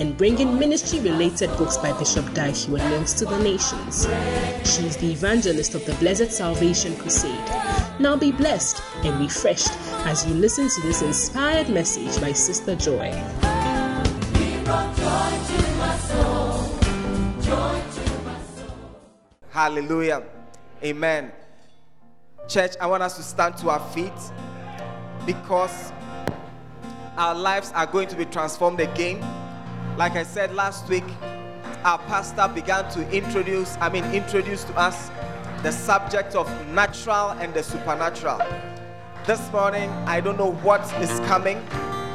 and bringing ministry related books by Bishop Heward Mills to the nations. She is the evangelist of the Blessed Salvation Crusade. Now be blessed and refreshed as you listen to this inspired message by Sister Joy. Hallelujah. Amen. Church, I want us to stand to our feet because our lives are going to be transformed again. Like I said last week, our pastor began to introduce, I mean, introduce to us the subject of natural and the supernatural. This morning, I don't know what is coming,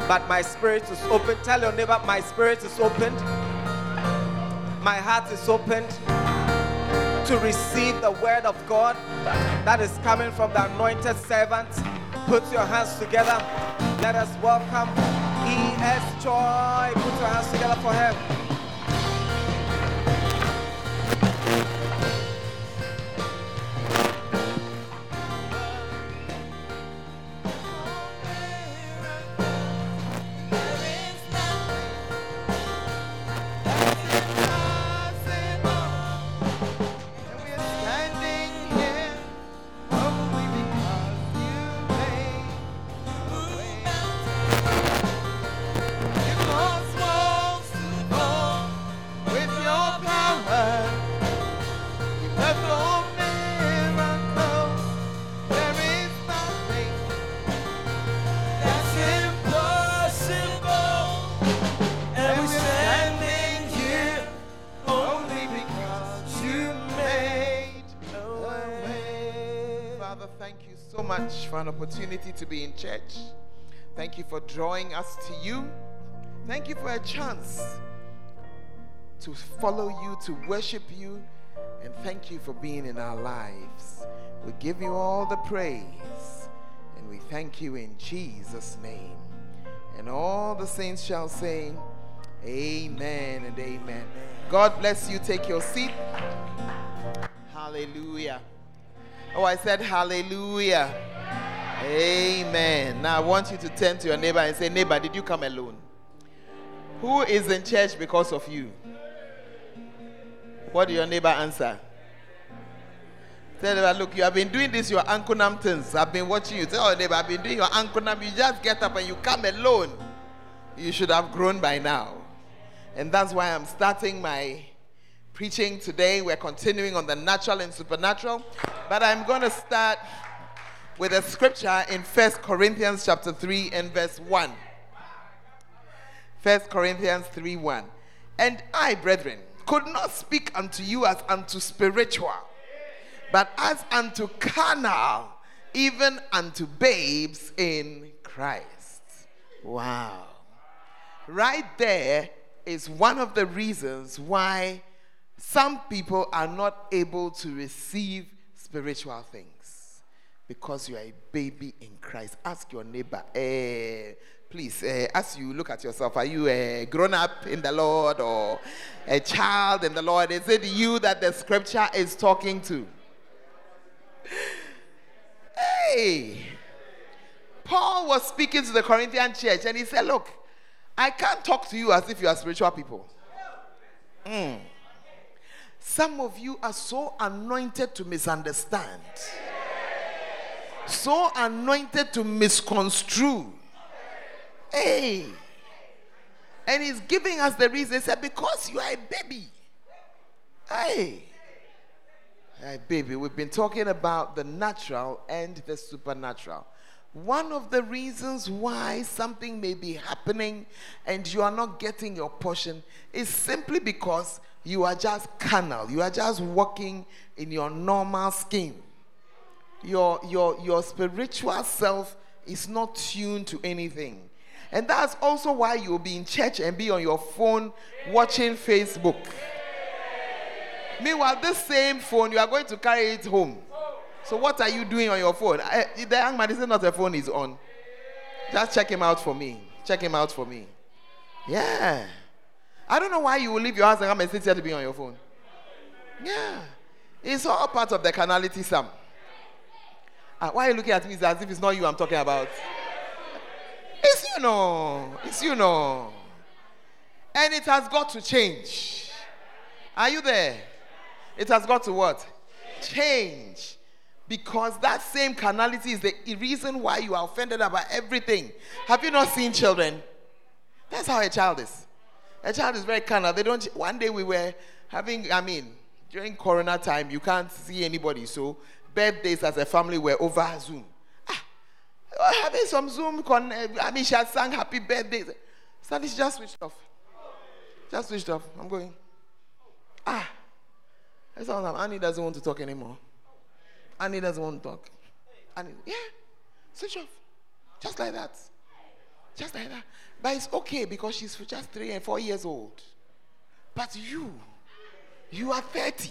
but my spirit is open. Tell your neighbor, my spirit is opened. My heart is opened to receive the word of God that is coming from the anointed servant. Put your hands together. Let us welcome E.S. Joy. Put your hands together for him. For an opportunity to be in church. Thank you for drawing us to you. Thank you for a chance to follow you, to worship you, and thank you for being in our lives. We give you all the praise, and we thank you in Jesus' name. And all the saints shall say, Amen and amen. God bless you. Take your seat. Hallelujah. Oh, I said hallelujah. Amen. Now I want you to turn to your neighbor and say, Neighbor, did you come alone? Who is in church because of you? What did your neighbor answer? Tell neighbor, look, you have been doing this, your Uncle things. I've been watching you. Tell your neighbor, I've been doing your Uncle nam. You just get up and you come alone. You should have grown by now. And that's why I'm starting my preaching today. We're continuing on the natural and supernatural, but I'm going to start with a scripture in First Corinthians chapter 3 and verse 1. First Corinthians 3 1. And I, brethren, could not speak unto you as unto spiritual, but as unto carnal, even unto babes in Christ. Wow. Right there is one of the reasons why some people are not able to receive spiritual things because you are a baby in Christ. Ask your neighbor, eh, please, eh, as you look at yourself, are you a grown up in the Lord or a child in the Lord? Is it you that the scripture is talking to? Hey, Paul was speaking to the Corinthian church and he said, Look, I can't talk to you as if you are spiritual people. Mm. Some of you are so anointed to misunderstand, so anointed to misconstrue. Hey. And he's giving us the reason. He said, Because you are a baby. Hey. Hey, baby, we've been talking about the natural and the supernatural. One of the reasons why something may be happening and you are not getting your portion is simply because you are just carnal. You are just walking in your normal scheme. Your, your, your spiritual self is not tuned to anything. And that's also why you'll be in church and be on your phone watching Facebook. Meanwhile, this same phone, you are going to carry it home. So, what are you doing on your phone? I, the young man is not a phone is on. Just check him out for me. Check him out for me. Yeah. I don't know why you will leave your house and come and sit here to be on your phone. Yeah. It's all part of the carnality, Sam. Uh, why are you looking at me as if it's not you I'm talking about? It's you know. It's you know. And it has got to change. Are you there? It has got to what? Change. Because that same carnality is the reason why you are offended about everything. Have you not seen children? That's how a child is. A child is very carnal. They don't. One day we were having, I mean, during Corona time, you can't see anybody. So birthdays as a family were over Zoom. Ah, having some Zoom. Con- I mean, she had sang happy birthdays. Suddenly she just switched off. Just switched off. I'm going. Ah. I said, Annie doesn't want to talk anymore. Annie doesn't want to talk. Annie, yeah, switch off. Just like that. Just like that. But it's okay because she's just three and four years old. But you, you are 30.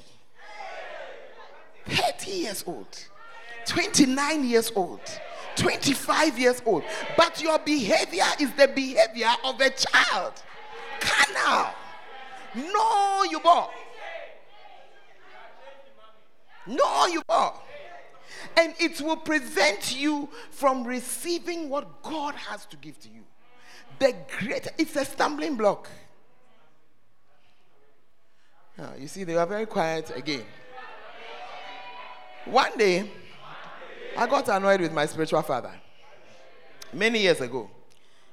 30 years old. 29 years old. 25 years old. But your behavior is the behavior of a child. Carnal. No, you bought. No, you bought. And it will prevent you from receiving what God has to give to you. The great, it's a stumbling block. Ah, you see, they are very quiet again. One day, I got annoyed with my spiritual father many years ago.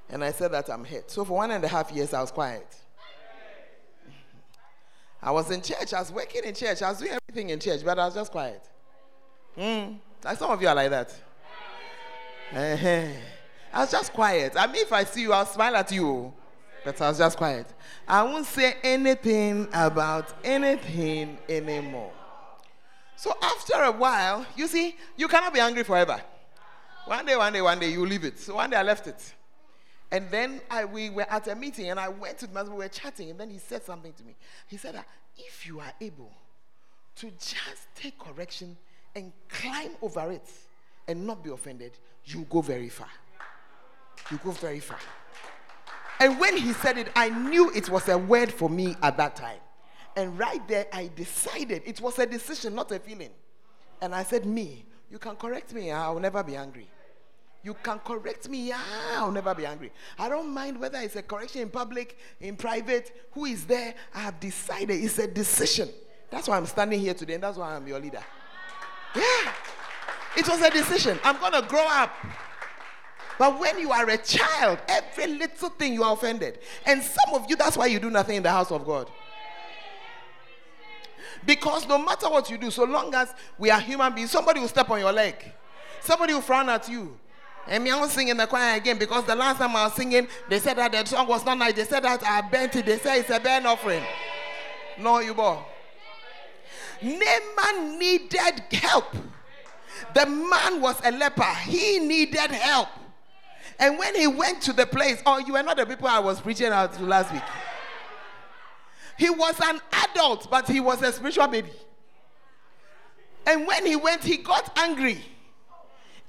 And I said that I'm hurt. So for one and a half years, I was quiet. I was in church. I was working in church. I was doing everything in church, but I was just quiet. Mm. Like some of you are like that. Uh-huh. I was just quiet. I mean, if I see you, I'll smile at you. But I was just quiet. I won't say anything about anything anymore. So after a while, you see, you cannot be angry forever. One day, one day, one day, you leave it. So one day I left it. And then I, we were at a meeting and I went to the husband, we were chatting, and then he said something to me. He said if you are able to just take correction and climb over it and not be offended, you go very far. You go very far. And when he said it, I knew it was a word for me at that time. And right there, I decided it was a decision, not a feeling. And I said, Me, you can correct me, I'll never be angry. You can correct me. I'll never be angry. I don't mind whether it's a correction in public, in private, who is there. I have decided it's a decision. That's why I'm standing here today, and that's why I'm your leader. Yeah. It was a decision. I'm going to grow up. But when you are a child, every little thing you are offended. And some of you, that's why you do nothing in the house of God. Because no matter what you do, so long as we are human beings, somebody will step on your leg, somebody will frown at you, and me, I was singing the choir again because the last time I was singing, they said that the song was not nice. They said that I bent it. They said it's a burnt offering. No, you boy. Naaman needed help. The man was a leper. He needed help. And when he went to the place, oh, you were not the people I was preaching out to last week. He was an adult, but he was a spiritual baby. And when he went, he got angry.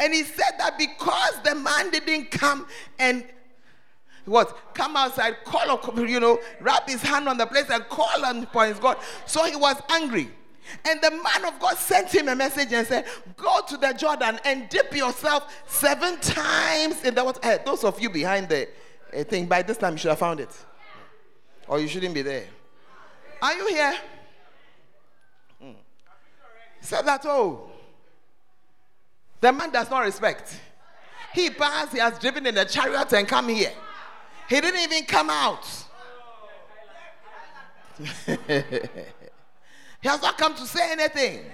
And he said that because the man didn't come and what come outside, call up, you know, wrap his hand on the place and call on his God. So he was angry. And the man of God sent him a message and said, Go to the Jordan and dip yourself seven times in the water. Those of you behind the uh, thing, by this time you should have found it. Or you shouldn't be there. Are you here? Hmm. Said that, oh. The man does not respect. He passed, he has driven in a chariot and come here. He didn't even come out. he has not come to say anything.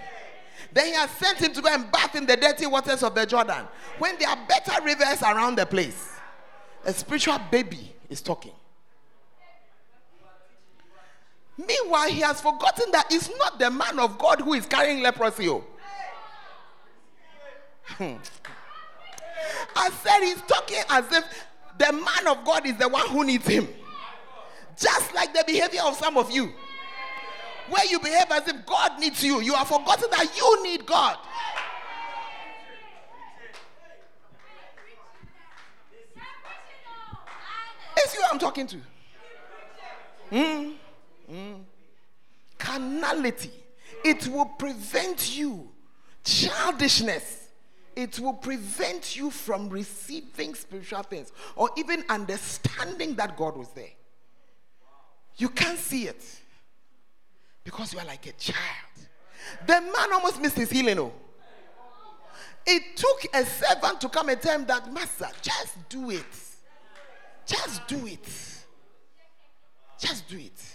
Then he has sent him to go and bath in the dirty waters of the Jordan when there are better rivers around the place. A spiritual baby is talking. Meanwhile, he has forgotten that it's not the man of God who is carrying leprosy. Oh. Hmm. I said he's talking as if the man of God is the one who needs him. Just like the behavior of some of you, where you behave as if God needs you, you have forgotten that you need God. It's you I'm talking to. Mm, mm. Carnality. It will prevent you. Childishness. It will prevent you from receiving spiritual things or even understanding that God was there. You can't see it because you are like a child. The man almost missed his healing. Oh. It took a servant to come and tell him that, Master, just do it. Just do it. Just do it.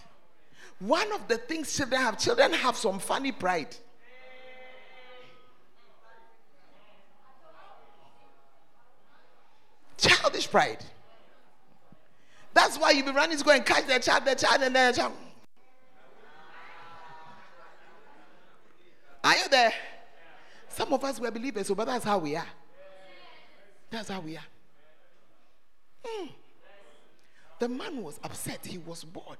One of the things children have, children have some funny pride. Childish pride. That's why you be running to go and catch the child, the child, and then the child. Are you there? Some of us were believers, so but that's how we are. That's how we are. Mm. The man was upset, he was bored.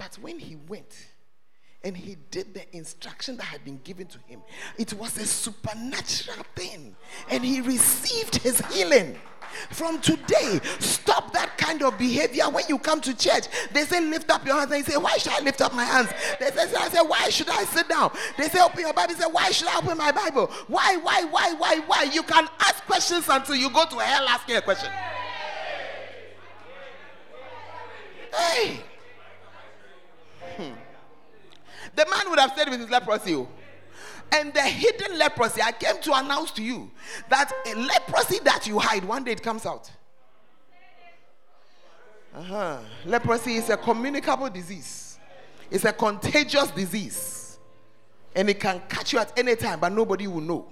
But when he went and he did the instruction that had been given to him, it was a supernatural thing. And he received his healing. From today, stop that kind of behavior when you come to church. They say, Lift up your hands. And you say, Why should I lift up my hands? They say, I say, Why should I sit down? They say, Open your Bible. They say, Why should I open my Bible? Why, why, why, why, why? You can ask questions until you go to hell asking a question. Hey. Hmm. The man would have stayed with his leprosy. Oh. And the hidden leprosy, I came to announce to you that a leprosy that you hide, one day it comes out. Uh-huh. Leprosy is a communicable disease, it's a contagious disease. And it can catch you at any time, but nobody will know.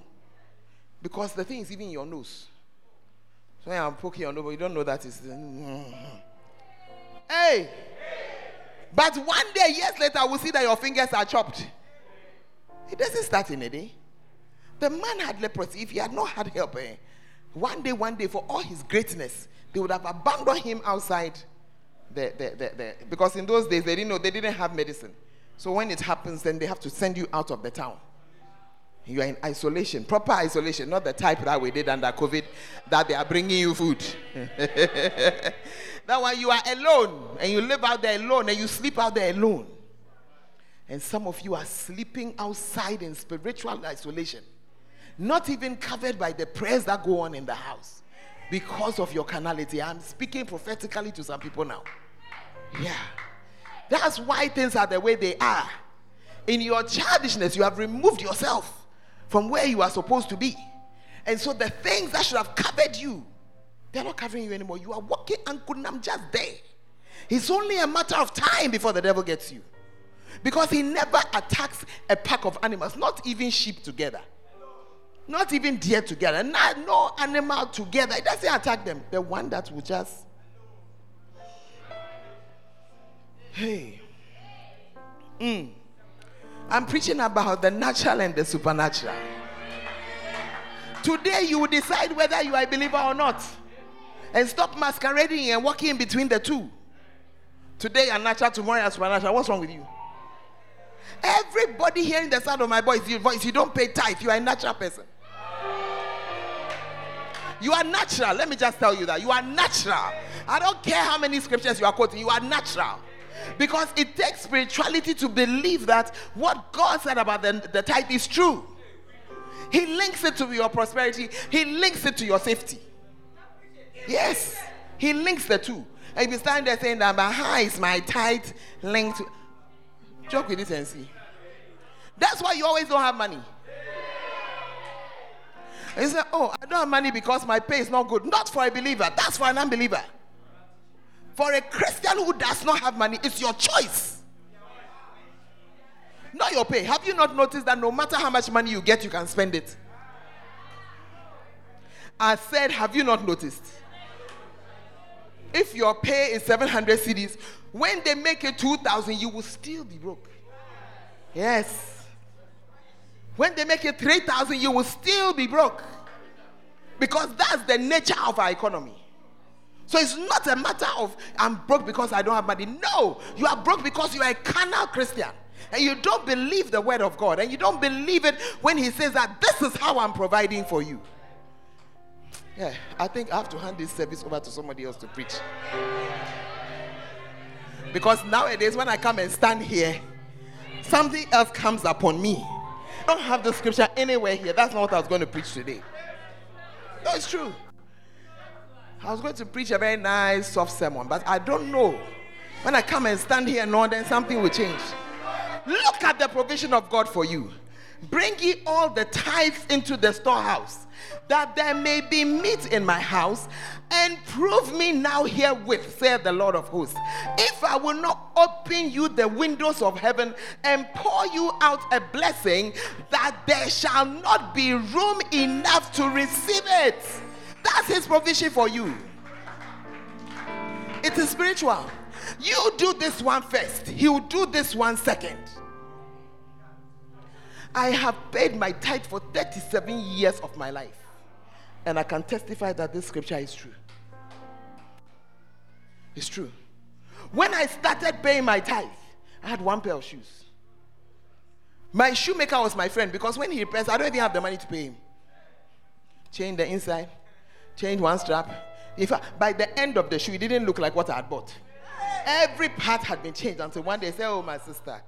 Because the thing is even in your nose. So I'm poking your nose, but you don't know that it's. Hey! But one day, years later, we'll see that your fingers are chopped. It doesn't start in a day. The man had leprosy. If he had not had help, eh, one day, one day, for all his greatness, they would have abandoned him outside the, the, the, the, because in those days they didn't know they didn't have medicine. So when it happens, then they have to send you out of the town. You are in isolation, proper isolation, not the type that we did under COVID that they are bringing you food. that one you are alone and you live out there alone and you sleep out there alone. And some of you are sleeping outside in spiritual isolation, not even covered by the prayers that go on in the house because of your carnality. I'm speaking prophetically to some people now. Yeah. That's why things are the way they are. In your childishness, you have removed yourself from where you are supposed to be. And so the things that should have covered you, they're not covering you anymore. You are walking and I'm just there. It's only a matter of time before the devil gets you. Because he never attacks a pack of animals, not even sheep together. Not even deer together. Not, no animal together. It doesn't attack them. The one that will just. Hey. Mm. I'm preaching about the natural and the supernatural. Today, you will decide whether you are a believer or not. And stop masquerading and walking in between the two. Today, you're natural, tomorrow, you're supernatural. What's wrong with you? Everybody hearing the sound of my voice, your voice, you don't pay tithe, you are a natural person. You are natural. Let me just tell you that. You are natural. I don't care how many scriptures you are quoting, you are natural. Because it takes spirituality to believe that what God said about the, the tithe is true. He links it to your prosperity, He links it to your safety. Yes, He links the two. And if you stand there saying that my high is my tithe linked to. Joke with it and see. That's why you always don't have money. And you say, Oh, I don't have money because my pay is not good. Not for a believer, that's for an unbeliever. For a Christian who does not have money, it's your choice. Not your pay. Have you not noticed that no matter how much money you get, you can spend it? I said, Have you not noticed? If your pay is 700 cedis, when they make it 2,000, you will still be broke. Yes. When they make it 3,000, you will still be broke. Because that's the nature of our economy. So it's not a matter of I'm broke because I don't have money. No, you are broke because you are a carnal Christian. And you don't believe the word of God. And you don't believe it when He says that this is how I'm providing for you. Yeah, I think I have to hand this service over to somebody else to preach. Because nowadays, when I come and stand here, something else comes upon me. I don't have the scripture anywhere here. That's not what I was going to preach today. No, it's true. I was going to preach a very nice, soft sermon, but I don't know. When I come and stand here, no, then something will change. Look at the provision of God for you. Bring ye all the tithes into the storehouse, that there may be meat in my house, and prove me now herewith, saith the Lord of hosts, if I will not open you the windows of heaven and pour you out a blessing, that there shall not be room enough to receive it. That's his provision for you. It is spiritual. You do this one first, he will do this one second. I have paid my tithe for 37 years of my life. And I can testify that this scripture is true. It's true. When I started paying my tithe, I had one pair of shoes. My shoemaker was my friend because when he repairs, I don't even have the money to pay him. Change the inside, change one strap. In fact, by the end of the shoe, it didn't look like what I had bought. Every part had been changed until one day, I said, Oh, my sister.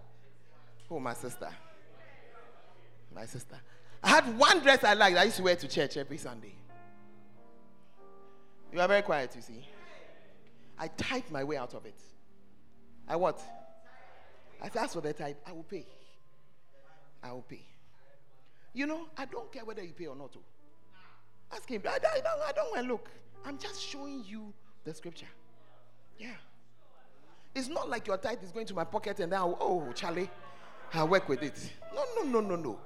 Oh, my sister. My sister. I had one dress I liked. I used to wear to church every Sunday. You are very quiet, you see. I typed my way out of it. I what? I said, as for the type, I will pay. I will pay. You know, I don't care whether you pay or not. Oh. Ask him. I, I, don't, I don't want to look. I'm just showing you the scripture. Yeah. It's not like your tithe is going to my pocket and then, I'll, oh, Charlie, I'll work with it. No, no, no, no, no.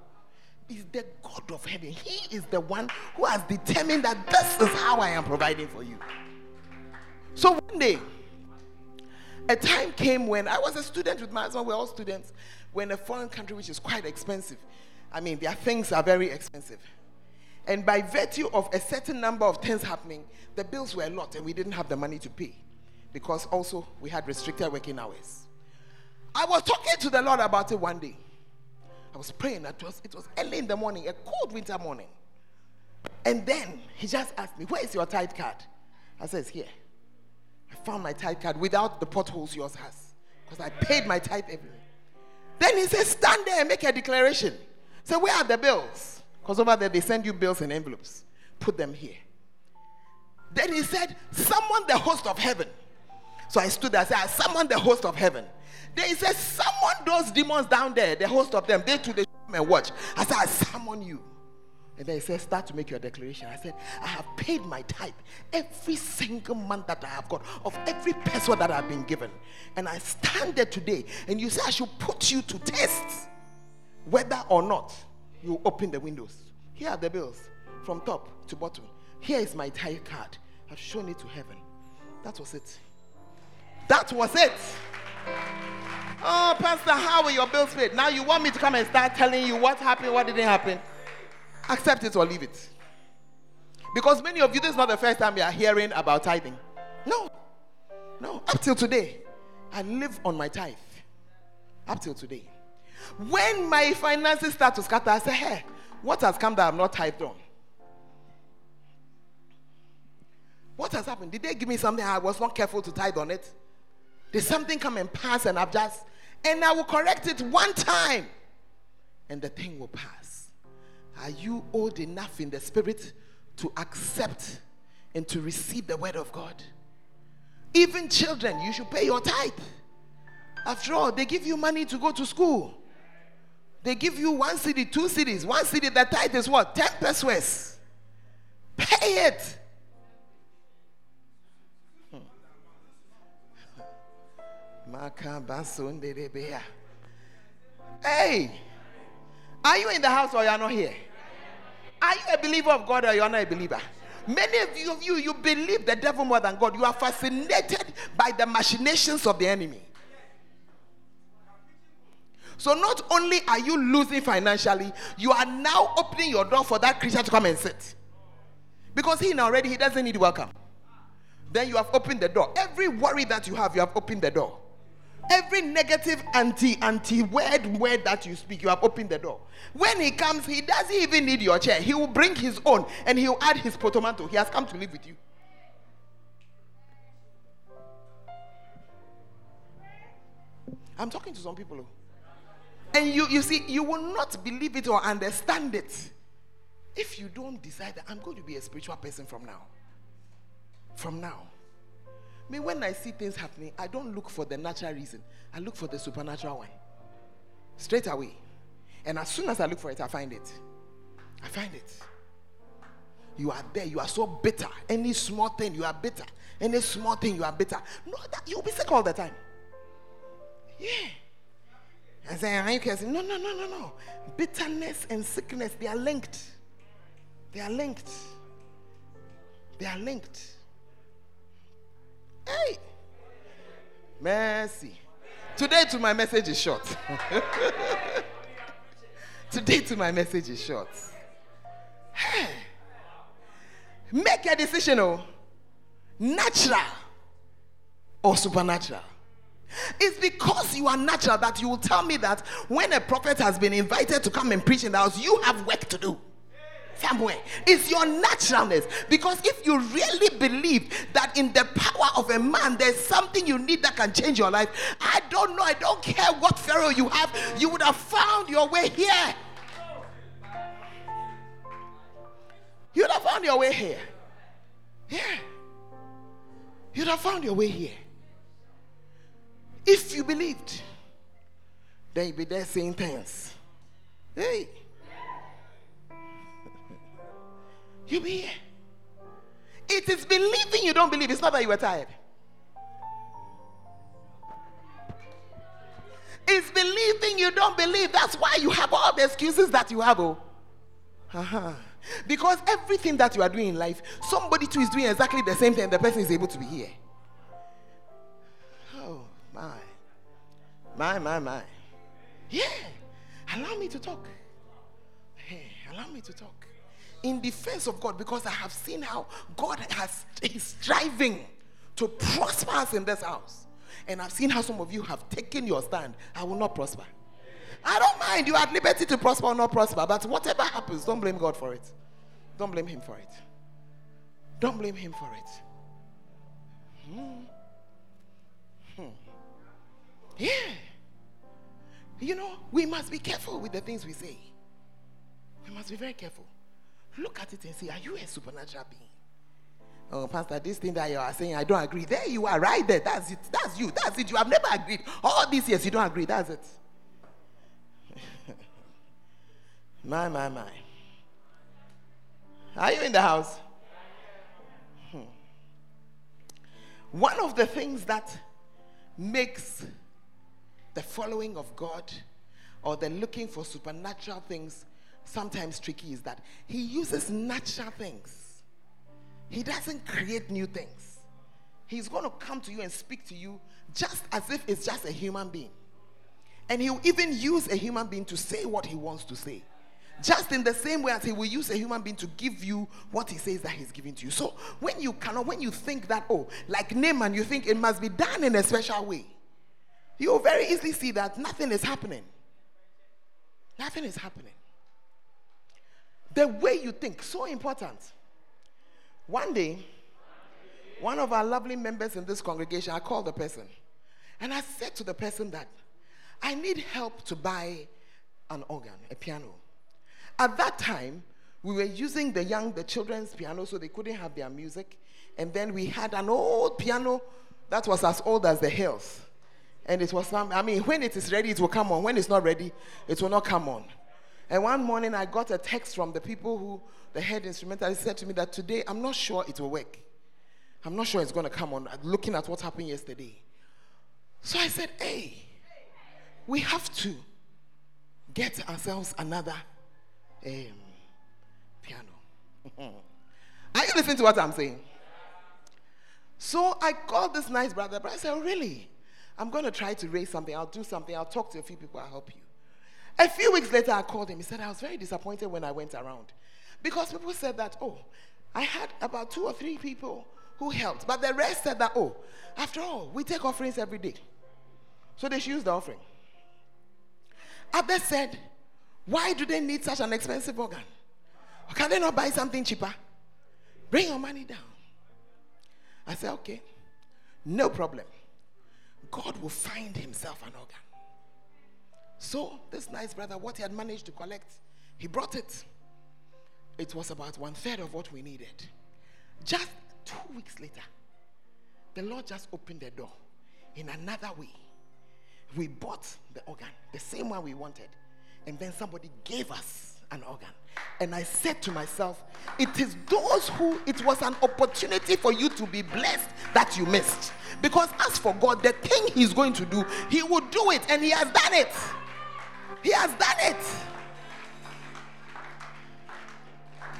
Is the God of heaven. He is the one who has determined that this is how I am providing for you. So one day, a time came when I was a student with my husband, we're all students, we're in a foreign country which is quite expensive. I mean, their things are very expensive. And by virtue of a certain number of things happening, the bills were a lot and we didn't have the money to pay because also we had restricted working hours. I was talking to the Lord about it one day. I was praying. It was, it was early in the morning, a cold winter morning. And then he just asked me, Where is your tithe card? I It's here. I found my tithe card without the potholes yours has. Because I paid my tithe every. Then he says, Stand there and make a declaration. So, where are the bills? Because over there they send you bills in envelopes. Put them here. Then he said, Someone the host of heaven. So I stood there, I said, Someone the host of heaven. Then he said, Summon those demons down there, the host of them. They too, they come and watch. I said, I summon you. And then he said, Start to make your declaration. I said, I have paid my tithe every single month that I have got of every person that I've been given. And I stand there today, and you say, I should put you to test whether or not you open the windows. Here are the bills from top to bottom. Here is my tithe card. I've shown it to heaven. That was it. That was it. Oh, Pastor, how were your bills paid? Now you want me to come and start telling you what happened, what didn't happen? Accept it or leave it. Because many of you, this is not the first time you are hearing about tithing. No. No. Up till today, I live on my tithe. Up till today. When my finances start to scatter, I say, hey, what has come that I'm not tithed on? What has happened? Did they give me something I was not careful to tithe on it? Did something come and pass and I've just, and I will correct it one time and the thing will pass. Are you old enough in the spirit to accept and to receive the word of God? Even children, you should pay your tithe. After all, they give you money to go to school. They give you one cedi, two cedis. One cedi, the tithe is what? 10 pesewas. Pay it. Hey, are you in the house or you are not here? Are you a believer of God or you are not a believer? Many of you, of you, you believe the devil more than God. You are fascinated by the machinations of the enemy. So not only are you losing financially, you are now opening your door for that creature to come and sit. Because he already he doesn't need welcome. then you have opened the door. Every worry that you have, you have opened the door. Every negative anti anti word word that you speak, you have opened the door. When he comes, he doesn't even need your chair. He will bring his own and he will add his portmanteau. He has come to live with you. I'm talking to some people. oh. And you, you see, you will not believe it or understand it if you don't decide that I'm going to be a spiritual person from now. From now. Mean, when I see things happening, I don't look for the natural reason. I look for the supernatural one. Straight away. And as soon as I look for it, I find it. I find it. You are there. You are so bitter. Any small thing, you are bitter. Any small thing, you are bitter. No, that you'll be sick all the time. Yeah. And say, are you cursing? No, no, no, no, no. Bitterness and sickness, they are linked. They are linked. They are linked. Mercy. Today to my message is short. Today to my message is short. Make a decision, oh. Natural or supernatural. It's because you are natural that you will tell me that when a prophet has been invited to come and preach in the house, you have work to do somewhere. It's your naturalness. Because if you really believe that in the power of a man, there's something you need that can change your life, I don't know. I don't care what Pharaoh you have, you would have found your way here. You would have found your way here. Yeah. You'd have found your way here. If you believed, then you'd be there saying thanks. Hey. You'll be here. It is believing you don't believe. It's not that you were tired. It's believing you don't believe. That's why you have all the excuses that you have. Oh. Uh-huh. Because everything that you are doing in life, somebody too is doing exactly the same thing. The person is able to be here. Oh, my. My, my, my. Yeah. Allow me to talk. Hey, allow me to talk. In defense of God, because I have seen how God has is striving to prosper us in this house. And I've seen how some of you have taken your stand. I will not prosper. I don't mind. You are at liberty to prosper or not prosper. But whatever happens, don't blame God for it. Don't blame Him for it. Don't blame Him for it. Hmm. Hmm. Yeah. You know, we must be careful with the things we say. We must be very careful. Look at it and say, Are you a supernatural being? Oh, Pastor, this thing that you are saying, I don't agree. There you are, right there. That's it. That's you. That's it. You have never agreed. All these years, you don't agree. That's it. my, my, my. Are you in the house? Hmm. One of the things that makes the following of God or the looking for supernatural things sometimes tricky is that he uses natural things. He doesn't create new things. He's going to come to you and speak to you just as if it's just a human being. And he'll even use a human being to say what he wants to say. Just in the same way as he will use a human being to give you what he says that he's giving to you. So when you cannot, when you think that, oh, like Naaman, you think it must be done in a special way, you'll very easily see that nothing is happening. Nothing is happening. The way you think, so important. One day, one of our lovely members in this congregation, I called the person and I said to the person that I need help to buy an organ, a piano. At that time, we were using the young, the children's piano, so they couldn't have their music. And then we had an old piano that was as old as the hills. And it was, some I mean, when it is ready, it will come on. When it's not ready, it will not come on. And one morning, I got a text from the people who, the head instrumentalist, said to me that today, I'm not sure it will work. I'm not sure it's going to come on. Looking at what happened yesterday. So I said, hey, we have to get ourselves another um, piano. Are you listening to what I'm saying? So I called this nice brother, but I said, oh, really? I'm going to try to raise something. I'll do something. I'll talk to a few people. I'll help you. A few weeks later, I called him. He said, I was very disappointed when I went around. Because people said that, oh, I had about two or three people who helped. But the rest said that, oh, after all, we take offerings every day. So they should use the offering. Others said, why do they need such an expensive organ? Can they not buy something cheaper? Bring your money down. I said, okay, no problem. God will find himself an organ. So, this nice brother, what he had managed to collect, he brought it. It was about one third of what we needed. Just two weeks later, the Lord just opened the door in another way. We bought the organ, the same one we wanted, and then somebody gave us an organ. And I said to myself, it is those who it was an opportunity for you to be blessed that you missed. Because as for God, the thing He's going to do, He will do it, and He has done it. He has done it.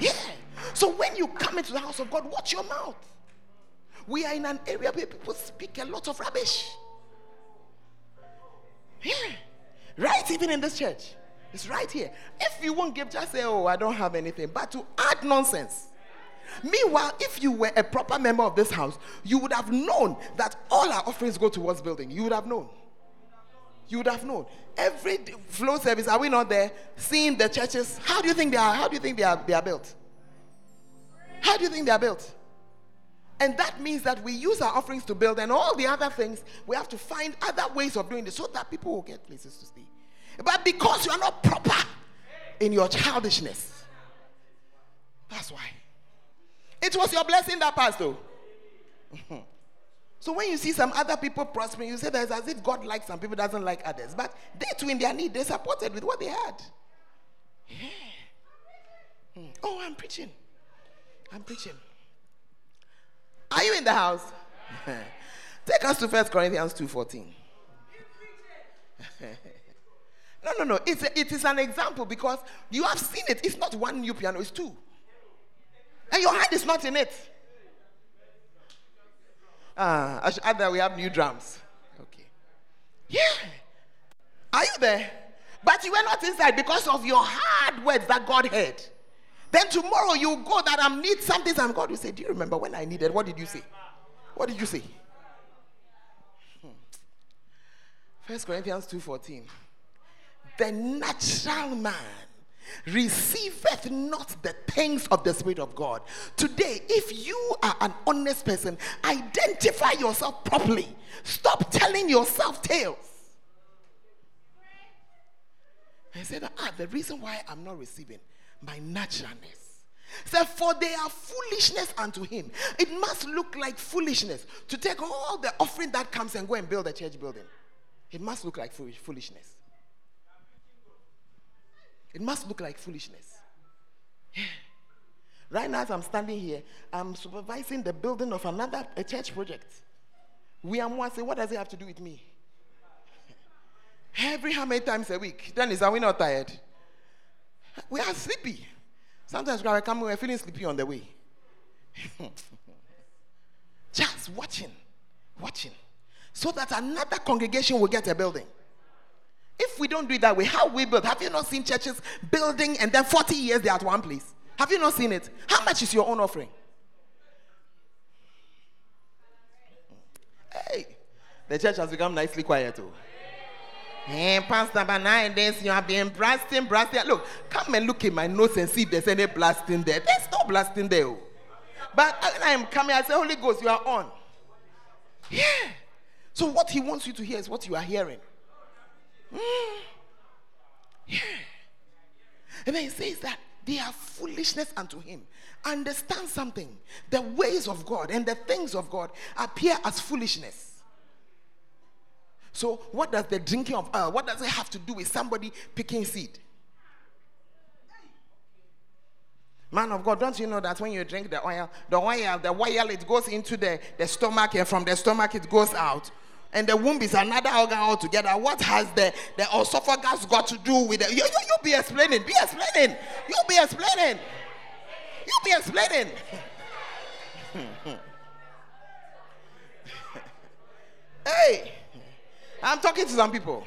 Yeah. So when you come into the house of God, watch your mouth. We are in an area where people speak a lot of rubbish. Yeah. Right, even in this church. It's right here. If you won't give, just say, Oh, I don't have anything. But to add nonsense. Meanwhile, if you were a proper member of this house, you would have known that all our offerings go towards building. You would have known. You would have known. Every flow service, are we not there? Seeing the churches. How do you think they are? How do you think they are, they are built? How do you think they are built? And that means that we use our offerings to build, and all the other things, we have to find other ways of doing this so that people will get places to stay. But because you are not proper in your childishness, that's why. It was your blessing that passed, though. so when you see some other people prospering, you say that it's as if God likes some people, doesn't like others. But they too, in their need, they supported with what they had. Yeah. Hmm. Oh, I'm preaching. I'm preaching. Are you in the house? Take us to First Corinthians 2.14. no, no, no. It's a, it is an example because you have seen it. It's not one new piano, it's two. And your hand is not in it. Ah, I should add that we have new drums. Okay. Yeah. Are you there? But you were not inside because of your hard words that God heard. Then tomorrow you go that I need something, and God will say, Do you remember when I needed? What did you say? What did you say? Hmm. First Corinthians 2:14. The natural man receiveth not the things of the Spirit of God. Today, if you are an honest person, identify yourself properly. Stop telling yourself tales. I said, ah, the reason why I'm not receiving my naturalness. Said, for they are foolishness unto him. It must look like foolishness to take all the offering that comes and go and build a church building. It must look like foolishness. It must look like foolishness. Right now, as I'm standing here, I'm supervising the building of another a church project. We are more say, what does it have to do with me? Every how many times a week? Then is are we not tired? We are sleepy. Sometimes when I come, we're feeling sleepy on the way. Just watching, watching, so that another congregation will get a building. If we don't do it that way, how we build? Have you not seen churches building and then 40 years they're at one place? Have you not seen it? How much is your own offering? Hey, the church has become nicely quiet too. Hey, Pastor, but nowadays you have been blasting, blasting. Look, come and look in my notes and see if there's any blasting there. There's no blasting there. Oh. But when I am coming, I say, Holy Ghost, you are on. Yeah. So what he wants you to hear is what you are hearing. Yeah. And then he says that they are foolishness unto him. Understand something. The ways of God and the things of God appear as foolishness. So, what does the drinking of oil, what does it have to do with somebody picking seed? Man of God, don't you know that when you drink the oil, the oil, the oil, it goes into the, the stomach, and from the stomach it goes out. And the womb is another organ altogether. What has the, the esophagus got to do with it? You, you, you be explaining. Be explaining. You be explaining. You be explaining. hey. I'm talking to some people.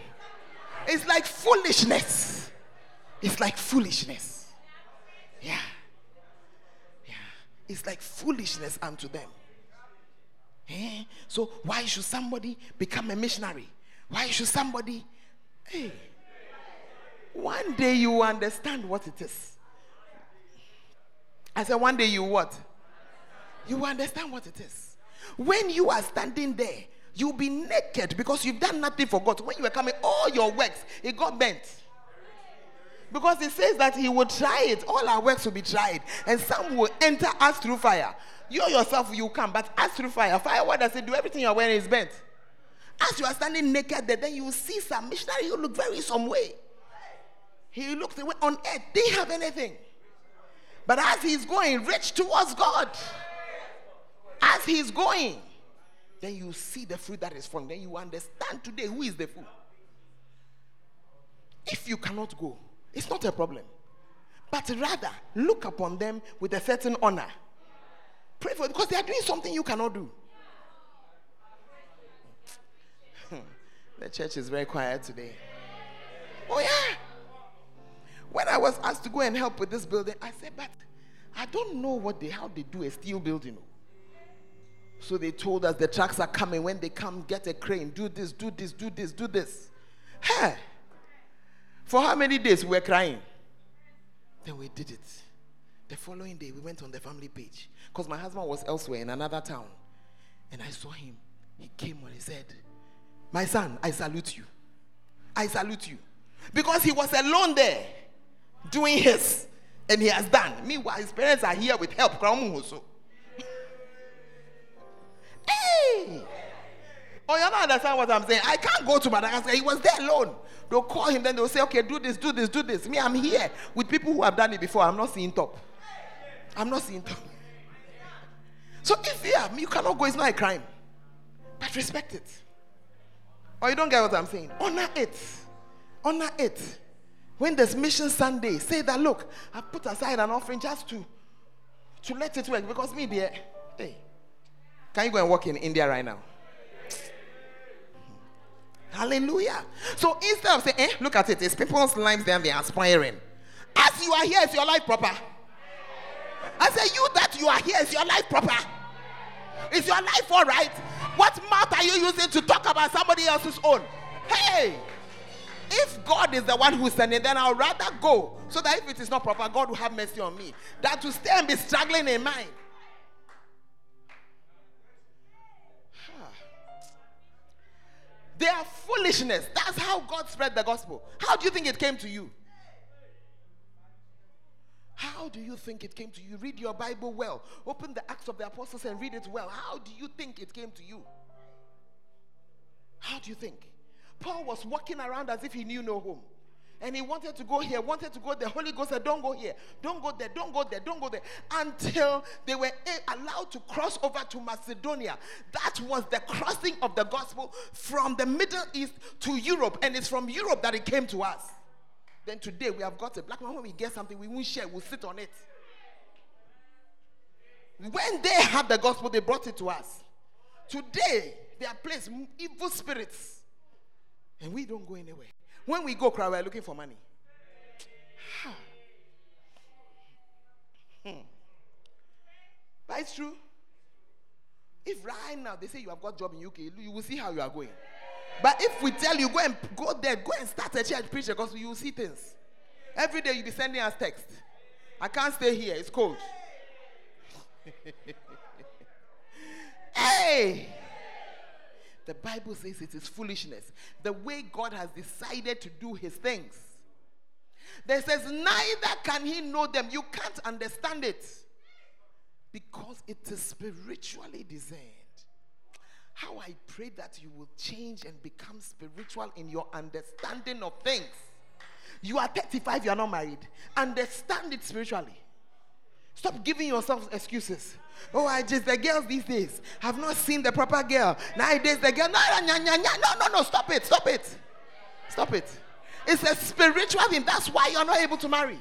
It's like foolishness. It's like foolishness. Yeah. Yeah. It's like foolishness unto them. Eh? So why should somebody become a missionary? Why should somebody? Hey, one day you understand what it is. I said, one day you what? You understand what it is. When you are standing there, you'll be naked because you've done nothing for God. When you were coming, all your works, it got bent. Because it says that he will try it. All our works will be tried. And some will enter us through fire. You yourself, you come, but as through fire. Fire, what does it do? Everything you're wearing is bent. As you are standing naked there, then you see some missionary, you look very some way. He looked away on earth, they have anything. But as he's going rich towards God, as he's going, then you see the fruit that is from. Then you understand today who is the fool. If you cannot go, it's not a problem. But rather, look upon them with a certain honor. Pray for because they are doing something you cannot do. Hmm. the church is very quiet today. Oh, yeah. When I was asked to go and help with this building, I said, but I don't know what they how they do a steel building. Oh. So they told us the trucks are coming. When they come, get a crane, do this, do this, do this, do this. Hey, for how many days we were crying? Then we did it. The following day, we went on the family page because my husband was elsewhere in another town. And I saw him. He came and he said, My son, I salute you. I salute you. Because he was alone there doing his and he has done. Meanwhile, his parents are here with help. Hey! Oh, you don't understand what I'm saying? I can't go to Madagascar. He was there alone. They'll call him, then they'll say, okay, do this, do this, do this. Me, I'm here with people who have done it before. I'm not seeing top. I'm not seeing top. So if yeah, you cannot go, it's not a crime. But respect it. Or you don't get what I'm saying. Honor it. Honor it. When there's Mission Sunday, say that look, I put aside an offering just to to let it work. Because me, dear, hey, can you go and work in India right now? Hallelujah. So instead of saying, eh, look at it, it's people's lives then they're aspiring. As you are here, it's your life proper? I say, you that you are here, is your life proper? Is your life all right? What mouth are you using to talk about somebody else's own? Hey! If God is the one who's sending, then I'll rather go so that if it is not proper, God will have mercy on me. Than to stay and be struggling in mine. They are foolishness. That's how God spread the gospel. How do you think it came to you? How do you think it came to you? Read your Bible well. Open the Acts of the Apostles and read it well. How do you think it came to you? How do you think? Paul was walking around as if he knew no home. And he wanted to go here, wanted to go there. Holy Ghost said, Don't go here, don't go there, don't go there, don't go there. Until they were allowed to cross over to Macedonia. That was the crossing of the gospel from the Middle East to Europe. And it's from Europe that it came to us. Then today we have got a black man. When we get something, we won't share, we'll sit on it. When they had the gospel, they brought it to us. Today, they are placed evil spirits. And we don't go anywhere. When we go cry, we're looking for money. hmm. But it's true. If right now they say you have got job in UK, you will see how you are going. But if we tell you go and go there, go and start a church, preach because you will see things. Every day you'll be sending us text. I can't stay here, it's cold. hey! The Bible says it is foolishness. The way God has decided to do his things. There says, neither can he know them. You can't understand it. Because it is spiritually designed. How I pray that you will change and become spiritual in your understanding of things. You are 35, you are not married. Understand it spiritually. Stop giving yourself excuses. Oh, I just the girls these days have not seen the proper girl. Nowadays the girl, no, no, no, no, no, no, stop it, stop it, stop it. It's a spiritual thing. That's why you're not able to marry.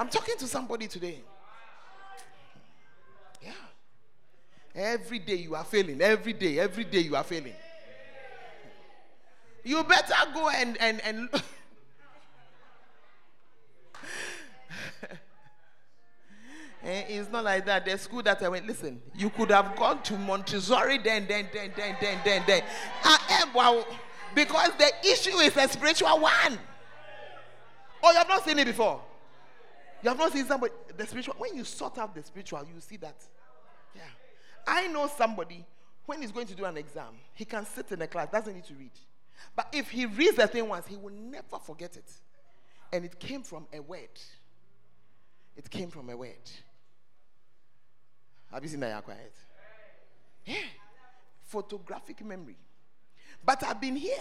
I'm talking to somebody today. Yeah. Every day you are failing. Every day, every day you are failing. You better go and and and eh, it's not like that. The school that I went, listen, you could have gone to Montessori then, then, then, then, then, then, then. I am. Because the issue is a spiritual one. Oh, you have not seen it before. You have not seen somebody the spiritual. When you sort out the spiritual, you see that. Yeah. I know somebody when he's going to do an exam, he can sit in a class, doesn't need to read. But if he reads the thing once, he will never forget it. And it came from a word. It came from a word. Have you seen that? Quiet. Yeah. Photographic memory. But I've been here.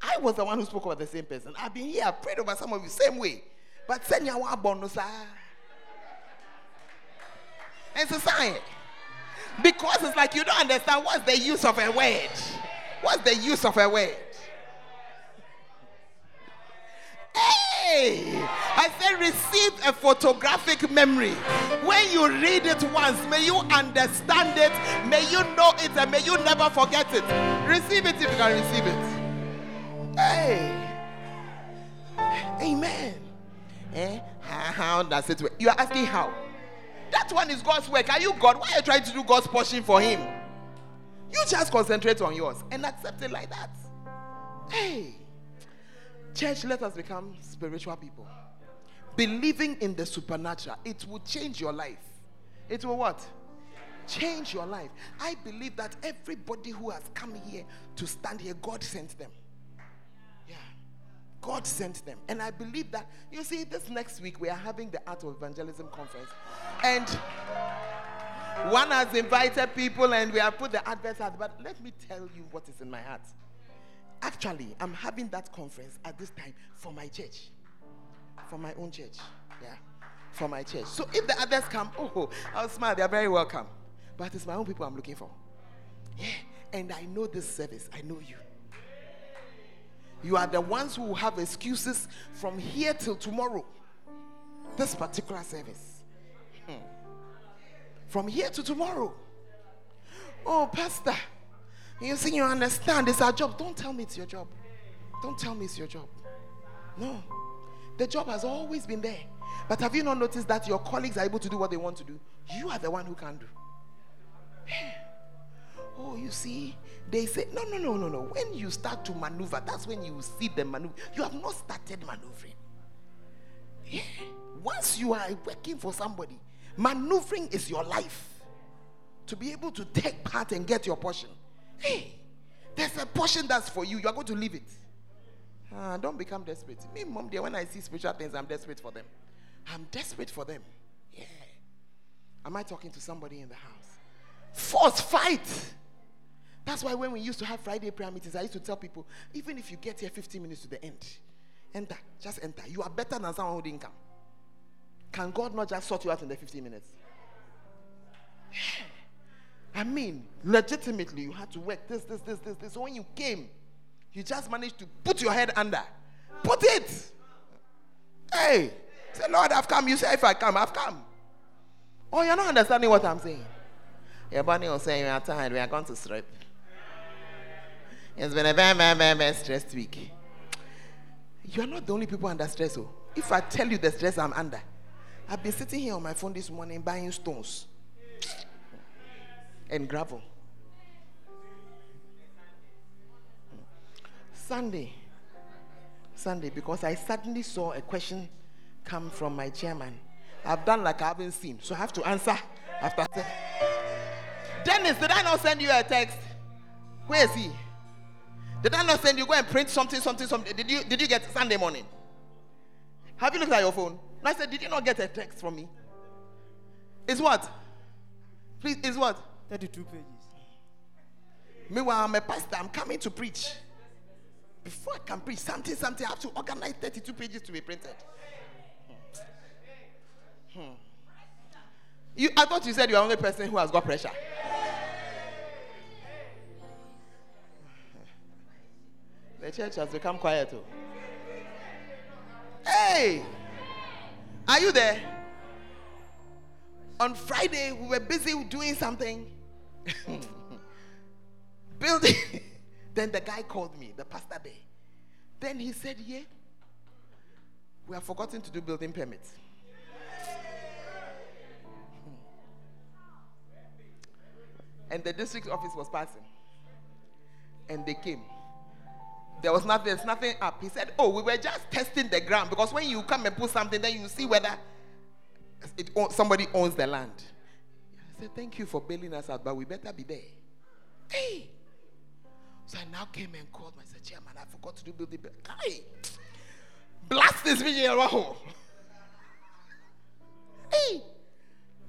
I was the one who spoke about the same person. I've been here. I prayed over some of you same way. But send you one bonus. It's a sign. Because it's like you don't understand what's the use of a word. What's the use of a word? Hey! I said, receive a photographic memory. When you read it once, may you understand it, may you know it, and may you never forget it. Receive it if you can receive it. Hey! Amen. Eh? How does it work? You are asking how? That one is God's work. Are you God? Why are you trying to do God's portion for Him? You just concentrate on yours and accept it like that. Hey. Church, let us become spiritual people. Believing in the supernatural, it will change your life. It will what? Change your life. I believe that everybody who has come here to stand here, God sent them. God sent them. And I believe that, you see, this next week we are having the Art of Evangelism conference. And one has invited people and we have put the adverts out. But let me tell you what is in my heart. Actually, I'm having that conference at this time for my church, for my own church. Yeah, for my church. So if the others come, oh, I'll smile. They are very welcome. But it's my own people I'm looking for. Yeah, and I know this service. I know you. You are the ones who have excuses from here till tomorrow. This particular service. Hmm. From here to tomorrow. Oh, Pastor. You see, you understand it's our job. Don't tell me it's your job. Don't tell me it's your job. No. The job has always been there. But have you not noticed that your colleagues are able to do what they want to do? You are the one who can do. Oh, you see, they say, no, no, no, no, no. When you start to maneuver, that's when you see the maneuver. You have not started maneuvering. Yeah. Once you are working for somebody, maneuvering is your life. To be able to take part and get your portion. Hey, there's a portion that's for you. You are going to leave it. Ah, don't become desperate. Me, mom, dear, when I see spiritual things, I'm desperate for them. I'm desperate for them. Yeah. Am I talking to somebody in the house? Force fight. That's why when we used to have Friday prayer meetings, I used to tell people, even if you get here 15 minutes to the end, enter, just enter. You are better than someone who didn't come. Can God not just sort you out in the 15 minutes? I mean, legitimately, you had to work this, this, this, this, this. So when you came, you just managed to put your head under. Put it. Hey, say, Lord, I've come. You say, if I come, I've come. Oh, you're not understanding what I'm saying. Your body will saying, We are tired. We are going to sleep. It's been a very, very, very, very stressed week. You are not the only people under stress. Oh. If I tell you the stress I'm under, I've been sitting here on my phone this morning buying stones and gravel. Sunday, Sunday, because I suddenly saw a question come from my chairman. I've done like I haven't seen, so I have to answer after. Dennis, did I not send you a text? Where is he? Did I not send you go and print something, something, something? Did you did you get Sunday morning? Have you looked at your phone? And I said, Did you not get a text from me? Is what? Please, is what? 32 pages. Meanwhile, I'm a pastor. I'm coming to preach. Before I can preach something, something, I have to organize 32 pages to be printed. Hmm. Hmm. You, I thought you said you're the only person who has got pressure. The church has become quiet. Too. Hey! Are you there? On Friday, we were busy doing something. Building. then the guy called me, the pastor there. Then he said, Yeah, we have forgotten to do building permits. and the district office was passing. And they came. There was nothing, there's nothing up. He said, Oh, we were just testing the ground because when you come and put something, then you see whether it, somebody owns the land. I said, Thank you for bailing us out, but we better be there. Hey! So I now came and called my said, Chairman, I forgot to do building. Hey! Blast this video. Hey!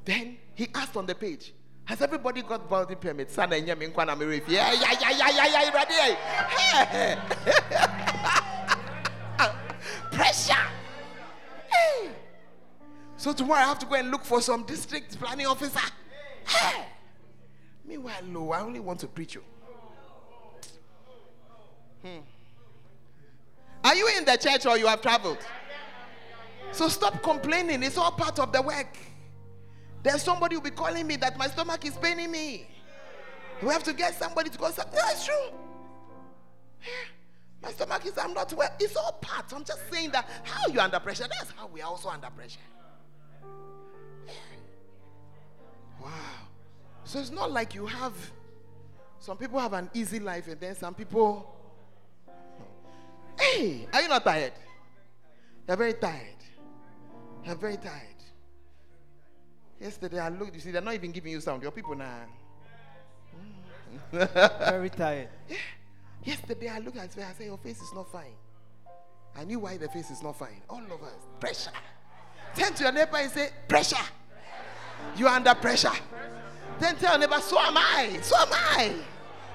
Then he asked on the page, has everybody got building permits? Pressure. So tomorrow I have to go and look for some district planning officer. Meanwhile, no, I only want to preach you. Hmm. Are you in the church or you have traveled? So stop complaining. It's all part of the work. There's somebody will be calling me that my stomach is paining me. We have to get somebody to go. That's true. My stomach is, I'm not well. It's all part. I'm just saying that how you're under pressure, that's how we are also under pressure. Wow. So it's not like you have, some people have an easy life and then some people, hey, are you not tired? You're very tired. You're very tired. Yesterday I looked, you see, they're not even giving you sound. Your people now. Mm. Very tired. Yeah. Yesterday I looked at face, I said, Your face is not fine. I knew why the face is not fine. All of us. Pressure. Turn to your neighbor and say, Pressure. You are under pressure. Then tell your neighbor, So am I. So am I.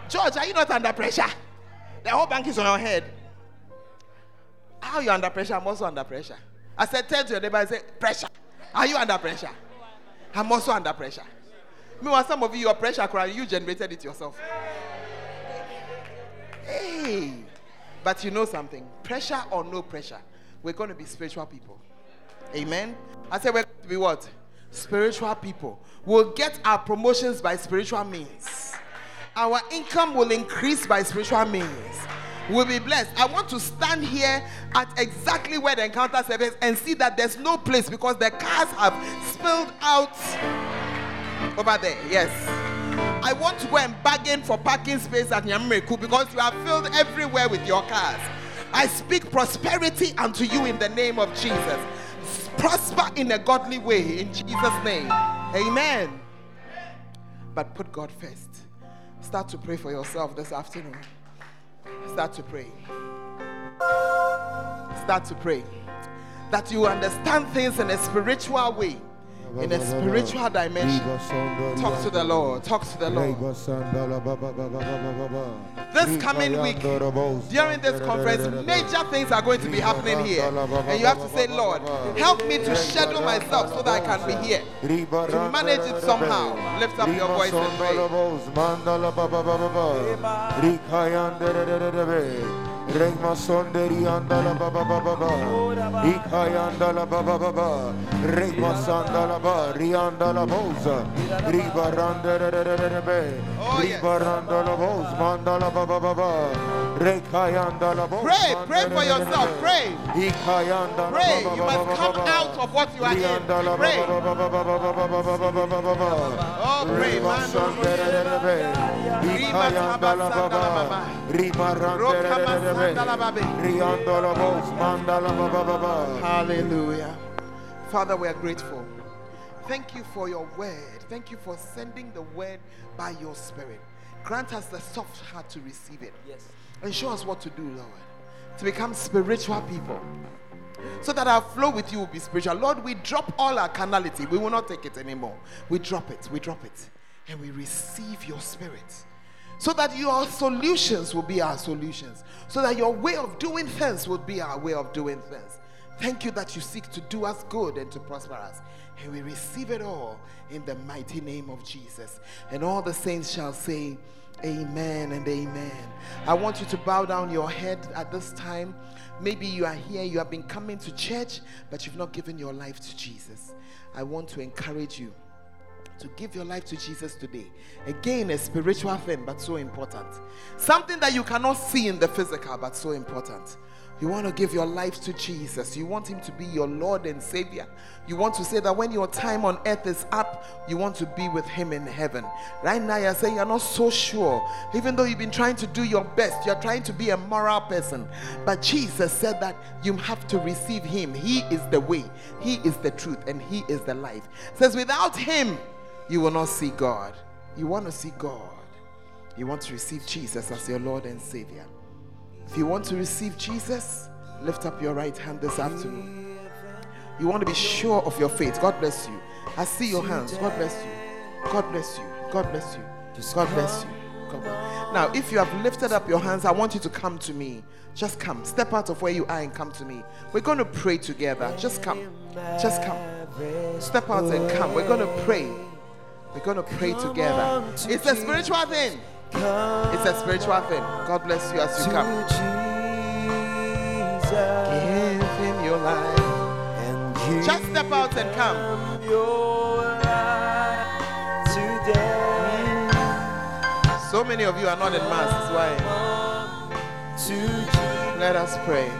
George, are you not under pressure? The whole bank is on your head. How are you under pressure? I'm also under pressure. I said, Turn to your neighbor and say, Pressure. Are you under pressure? I'm also under pressure. Meanwhile, some of you, your pressure crying, you generated it yourself. Hey, but you know something pressure or no pressure, we're going to be spiritual people. Amen. I said, we're going to be what? Spiritual people. We'll get our promotions by spiritual means, our income will increase by spiritual means will be blessed. I want to stand here at exactly where the encounter service and see that there's no place because the cars have spilled out over there. Yes. I want to go and bargain for parking space at Nyamireku because you are filled everywhere with your cars. I speak prosperity unto you in the name of Jesus. Prosper in a godly way in Jesus' name. Amen. But put God first. Start to pray for yourself this afternoon. Start to pray. Start to pray. That you understand things in a spiritual way, in a spiritual dimension. Talk to the Lord. Talk to the Lord. This coming week, during this conference, major things are going to be happening here. And you have to say, Lord, help me to schedule myself so that I can be here. To manage it somehow. Lift up your voice and pray. Rema sonderi anda la baba baba ba. Ikaya anda la baba baba. Rema sanda la ba. Rianda la boza. Riba randa re re re re be. Riba randa la boz. Manda la baba baba. Rekaya anda la boz. Pray, pray for yourself. Pray. Ikaya anda la Pray. You must come out of what you are in. Pray. Oh, pray, man. Ikaya anda la baba. Riba Hallelujah. Father, we are grateful. Thank you for your word. Thank you for sending the word by your spirit. Grant us the soft heart to receive it. Yes. And show us what to do, Lord. To become spiritual people. So that our flow with you will be spiritual. Lord, we drop all our carnality. We will not take it anymore. We drop it. We drop it. And we receive your spirit so that your solutions will be our solutions, so that your way of doing things will be our way of doing things. Thank you that you seek to do us good and to prosper us. And we receive it all in the mighty name of Jesus. And all the saints shall say, Amen and amen. I want you to bow down your head at this time. Maybe you are here, you have been coming to church, but you've not given your life to Jesus. I want to encourage you to give your life to Jesus today. Again, a spiritual thing, but so important. Something that you cannot see in the physical, but so important. You want to give your life to Jesus. You want Him to be your Lord and Savior. You want to say that when your time on earth is up, you want to be with Him in heaven. Right now, you're saying you're not so sure. Even though you've been trying to do your best, you're trying to be a moral person. But Jesus said that you have to receive Him. He is the way, He is the truth, and He is the life. Says, without Him, you will not see God. You want to see God. You want to receive Jesus as your Lord and Savior. If you want to receive Jesus, lift up your right hand this afternoon. You want to be sure of your faith. God bless you. I see your hands. God bless you. God bless you. God bless you. God bless you. God bless. Now, if you have lifted up your hands, I want you to come to me. Just come. Step out of where you are and come to me. We're going to pray together. Just come. Just come. Step out and come. We're going to pray. We're going to pray together. It's a spiritual thing. It's a spiritual thing. God bless you as you come. Give him your life. Just step out and come. So many of you are not in mass. Why? Let us pray.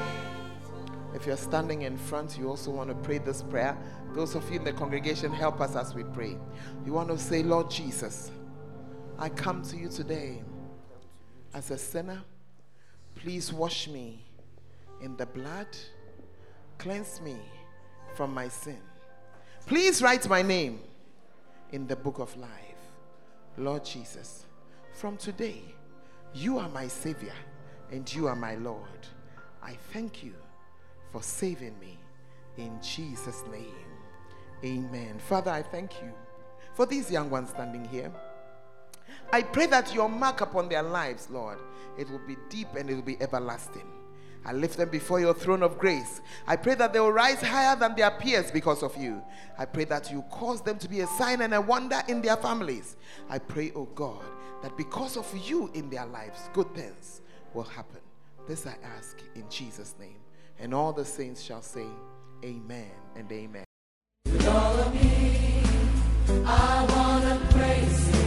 If you're standing in front, you also want to pray this prayer. Those of you in the congregation, help us as we pray. You want to say, Lord Jesus, I come to you today as a sinner. Please wash me in the blood, cleanse me from my sin. Please write my name in the book of life. Lord Jesus, from today, you are my Savior and you are my Lord. I thank you for saving me in Jesus' name. Amen. Father, I thank you for these young ones standing here. I pray that your mark upon their lives, Lord, it will be deep and it will be everlasting. I lift them before your throne of grace. I pray that they will rise higher than their peers because of you. I pray that you cause them to be a sign and a wonder in their families. I pray, oh God, that because of you in their lives, good things will happen. This I ask in Jesus' name. And all the saints shall say, Amen and Amen. With all of me, I want to praise you.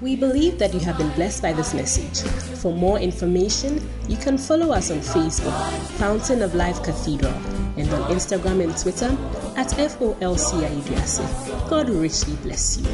We believe that you have been blessed by this message. For more information, you can follow us on Facebook, Fountain of Life Cathedral, and on Instagram and Twitter at FOLCIUDRC. God richly bless you.